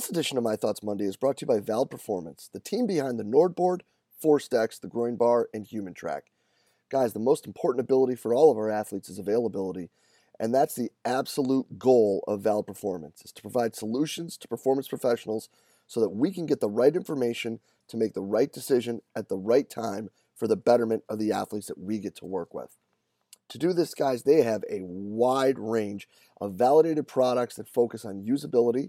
This edition of My Thoughts Monday is brought to you by Vald Performance, the team behind the NordBord, ForceDecks, the Groin Bar, and HumanTrak. Guys, the most important ability for all of our athletes is availability, and that's the absolute goal of Vald Performance, is to provide solutions to performance professionals so that we can get the right information to make the right decision at the right time for the betterment of the athletes that we get to work with. To do this, guys, they have a wide range of validated products that focus on usability,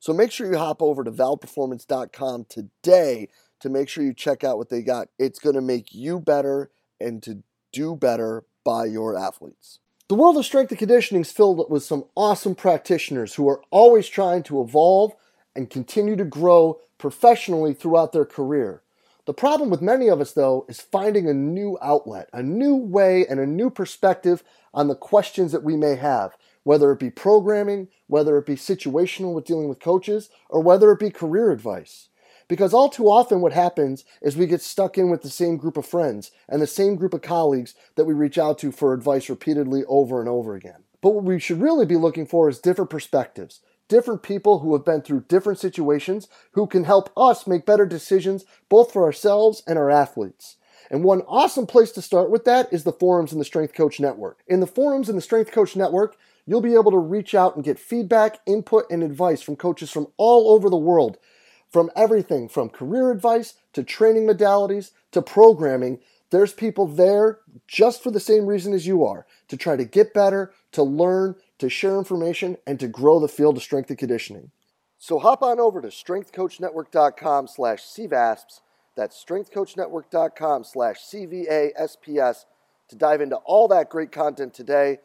So make sure you hop over to valdperformance.com today to make sure you check out what they got. It's going to make you better and to do better by your athletes. The world of strength and conditioning is filled with some awesome practitioners who are always trying to evolve and continue to grow professionally throughout their career. The problem with many of us, though, is finding a new outlet, a new way, and a new perspective on the questions that we may have whether it be programming, whether it be situational with dealing with coaches, or whether it be career advice. Because all too often, what happens is we get stuck in with the same group of friends and the same group of colleagues that we reach out to for advice repeatedly over and over again. But what we should really be looking for is different perspectives, different people who have been through different situations who can help us make better decisions both for ourselves and our athletes. And one awesome place to start with that is the forums in the Strength Coach Network. In the forums in the Strength Coach Network, you'll be able to reach out and get feedback, input, and advice from coaches from all over the world. From everything from career advice to training modalities to programming, there's people there just for the same reason as you are to try to get better, to learn, to share information, and to grow the field of strength and conditioning. So hop on over to strengthcoachnetwork.com slash CVASPS. That's strengthcoachnetwork.com slash CVASPS to dive into all that great content today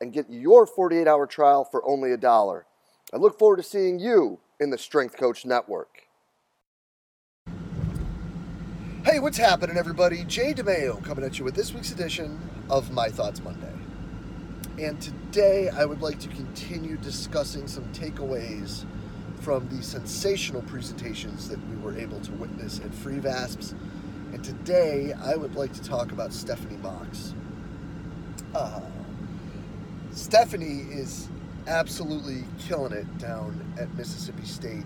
and get your 48 hour trial for only a dollar. I look forward to seeing you in the Strength Coach Network. Hey, what's happening, everybody? Jay DeMayo coming at you with this week's edition of My Thoughts Monday. And today I would like to continue discussing some takeaways from the sensational presentations that we were able to witness at CVASPS. And today I would like to talk about Stephanie Box. Uh, Stephanie is absolutely killing it down at Mississippi State.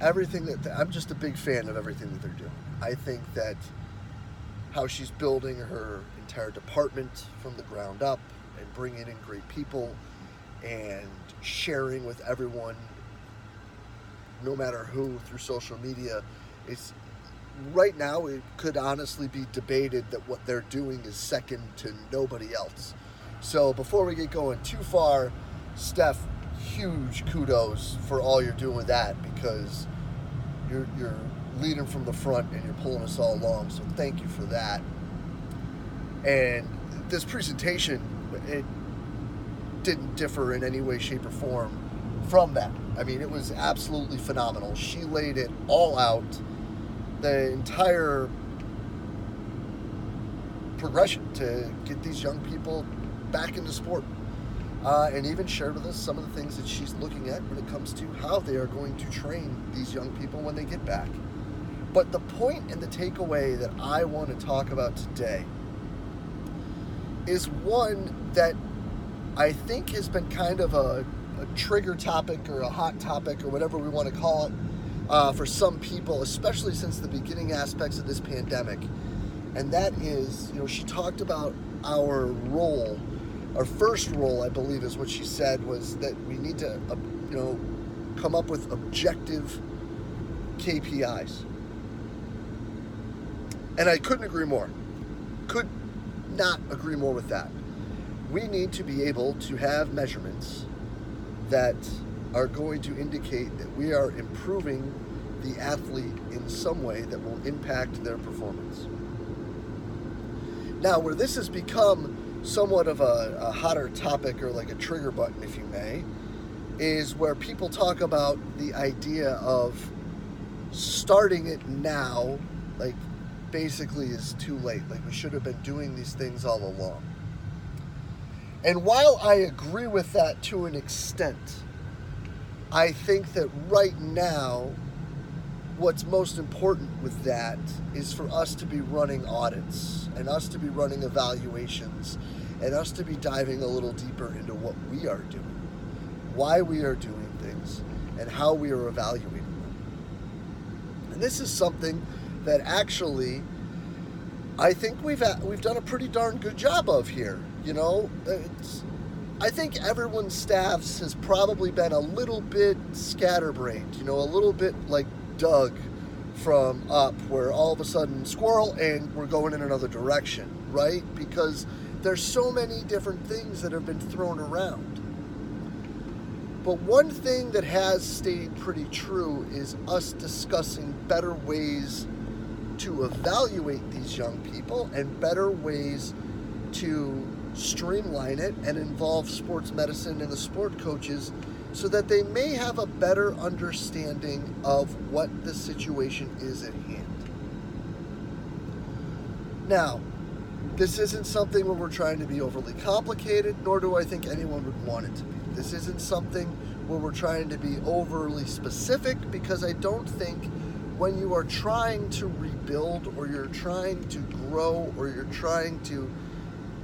Everything that I'm just a big fan of everything that they're doing. I think that how she's building her entire department from the ground up and bringing in great people and sharing with everyone, no matter who, through social media. It's right now it could honestly be debated that what they're doing is second to nobody else. So before we get going too far, Steph, huge kudos for all you're doing with that because you're you're leading from the front and you're pulling us all along. So thank you for that. And this presentation, it didn't differ in any way, shape, or form from that. I mean, it was absolutely phenomenal. She laid it all out. The entire progression to get these young people back into sport. Uh, and even shared with us some of the things that she's looking at when it comes to how they are going to train these young people when they get back. But the point and the takeaway that I want to talk about today is one that I think has been kind of a, a trigger topic or a hot topic or whatever we want to call it uh, for some people, especially since the beginning aspects of this pandemic. And that is, you know, she talked about our role our first role, I believe, is what she said was that we need to, uh, you know, come up with objective KPIs. And I couldn't agree more. Could not agree more with that. We need to be able to have measurements that are going to indicate that we are improving the athlete in some way that will impact their performance. Now, where this has become somewhat of a, a hotter topic or like a trigger button, if you may, is where people talk about the idea of starting it now, like basically is too late. Like we should have been doing these things all along. And while I agree with that to an extent, I think that right now, what's most important with that is for us to be running audits and us to be running evaluations and us to be diving a little deeper into what we are doing, why we are doing things, and how we are evaluating them. And this is something that actually I think we've we've done a pretty darn good job of here. You know, I think everyone's staffs has probably been a little bit scatterbrained. You know, a little bit like Dug from Up, where all of a sudden squirrel and we're going in another direction, right? Because there's so many different things that have been thrown around. But one thing that has stayed pretty true is us discussing better ways to evaluate these young people and better ways to streamline it and involve sports medicine and the sport coaches so that they may have a better understanding of what the situation is at hand. Now, this isn't something where we're trying to be overly complicated, nor do I think anyone would want it to be. This isn't something where we're trying to be overly specific because I don't think when you are trying to rebuild or you're trying to grow or you're trying to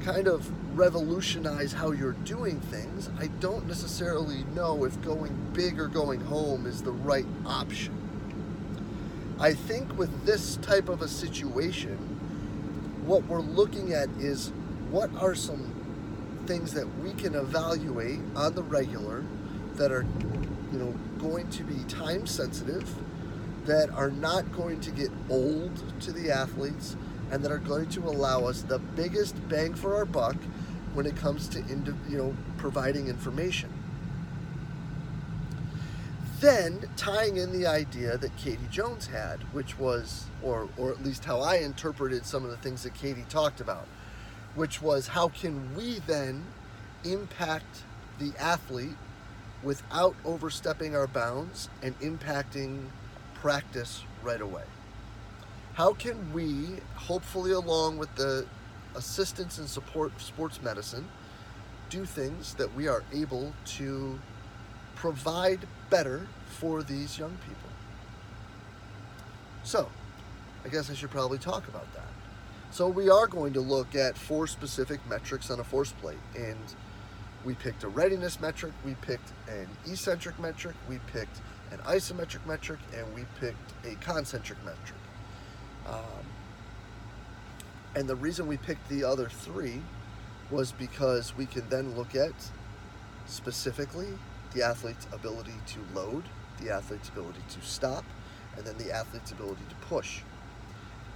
kind of revolutionize how you're doing things, I don't necessarily know if going big or going home is the right option. I think with this type of a situation, what we're looking at is what are some things that we can evaluate on the regular that are you know going to be time sensitive that are not going to get old to the athletes and that are going to allow us the biggest bang for our buck when it comes to you know providing information. Then tying in the idea that Katie Jones had, which was, or or at least how I interpreted some of the things that Katie talked about, which was how can we then impact the athlete without overstepping our bounds and impacting practice right away. How can we, hopefully, along with the assistance and support sports medicine, do things that we are able to provide better for these young people? So, I guess I should probably talk about that. So, we are going to look at four specific metrics on a force plate, and we picked a readiness metric, we picked an eccentric metric, we picked an isometric metric, and we picked a concentric metric. Um, and the reason we picked the other three was because we can then look at specifically the athlete's ability to load, the athlete's ability to stop, and then the athlete's ability to push.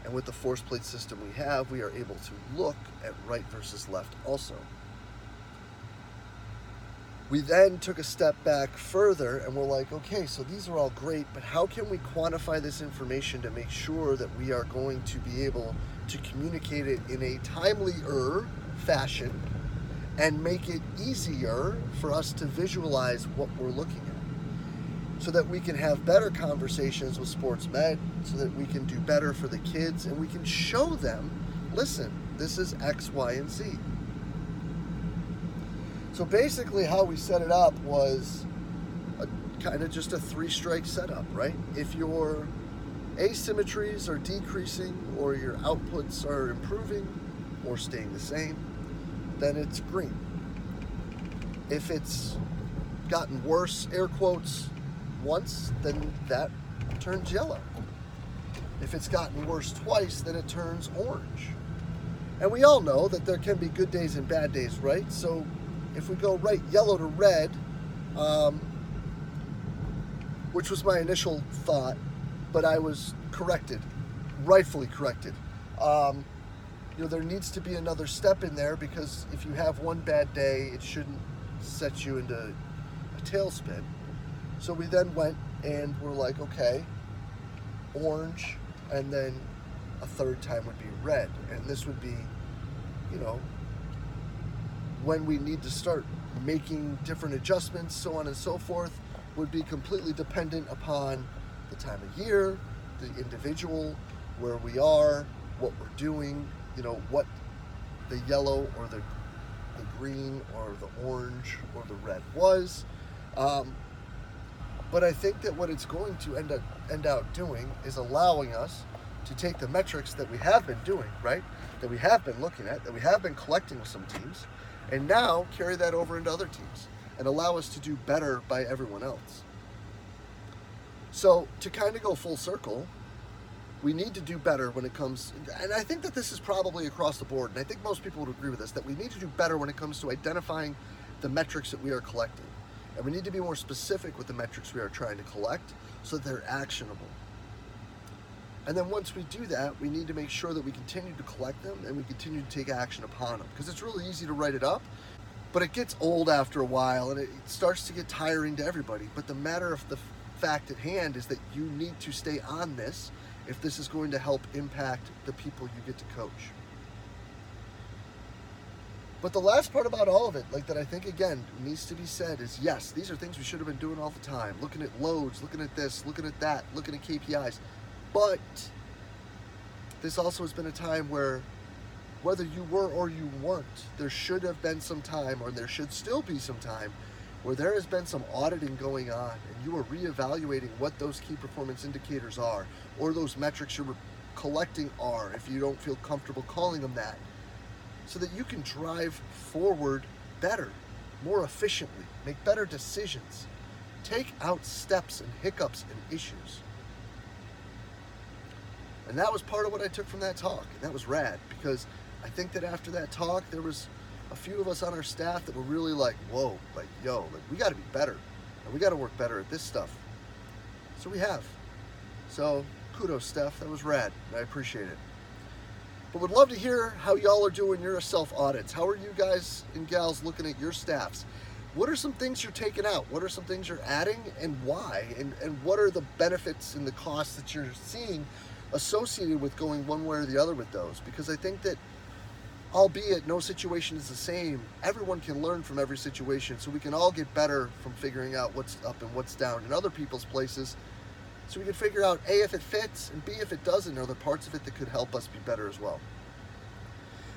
And with the force plate system we have, we are able to look at right versus left also. We then took a step back further and we're like, okay, so these are all great, but how can we quantify this information to make sure that we are going to be able to communicate it in a timelier fashion and make it easier for us to visualize what we're looking at? So that we can have better conversations with sports med, so that we can do better for the kids and we can show them listen, this is X, Y, and Z. So basically, how we set it up was a, kind of just a three strike setup, right? If your asymmetries are decreasing or your outputs are improving or staying the same, then it's green. If it's gotten worse, air quotes, once, then that turns yellow. If it's gotten worse twice, then it turns orange. And we all know that there can be good days and bad days, right? So if we go right yellow to red, um, which was my initial thought, but I was corrected, rightfully corrected. Um, you know, there needs to be another step in there because if you have one bad day, it shouldn't set you into a tailspin. So we then went and we're like, okay, orange, and then a third time would be red. And this would be, you know, when we need to start making different adjustments, so on and so forth, would be completely dependent upon the time of year, the individual, where we are, what we're doing, you know, what the yellow or the, the green or the orange or the red was. Um, but I think that what it's going to end up end out doing is allowing us to take the metrics that we have been doing, right? That we have been looking at, that we have been collecting with some teams, and now carry that over into other teams and allow us to do better by everyone else. So to kind of go full circle, we need to do better when it comes and I think that this is probably across the board, and I think most people would agree with this, that we need to do better when it comes to identifying the metrics that we are collecting. And we need to be more specific with the metrics we are trying to collect so that they're actionable. And then once we do that, we need to make sure that we continue to collect them and we continue to take action upon them. Because it's really easy to write it up, but it gets old after a while and it starts to get tiring to everybody. But the matter of the fact at hand is that you need to stay on this if this is going to help impact the people you get to coach. But the last part about all of it, like that I think again needs to be said is yes, these are things we should have been doing all the time. Looking at loads, looking at this, looking at that, looking at KPIs. But this also has been a time where whether you were or you weren't, there should have been some time or there should still be some time where there has been some auditing going on and you are reevaluating what those key performance indicators are or those metrics you're collecting are if you don't feel comfortable calling them that so that you can drive forward better, more efficiently, make better decisions, take out steps and hiccups and issues. And that was part of what I took from that talk. And that was rad because I think that after that talk, there was a few of us on our staff that were really like, whoa, like, yo, like, we got to be better. And we got to work better at this stuff. So we have. So kudos, Steph. That was rad. I appreciate it. But would love to hear how y'all are doing your self audits. How are you guys and gals looking at your staffs? What are some things you're taking out? What are some things you're adding and why? And, and what are the benefits and the costs that you're seeing associated with going one way or the other with those? Because I think that, albeit no situation is the same, everyone can learn from every situation. So we can all get better from figuring out what's up and what's down in other people's places so we can figure out A, if it fits, and B, if it doesn't, are there parts of it that could help us be better as well.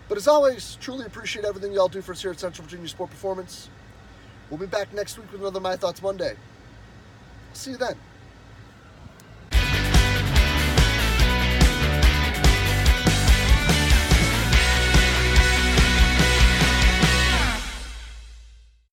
But as always, truly appreciate everything y'all do for us here at Central Virginia Sport Performance. We'll be back next week with another My Thoughts Monday. See you then.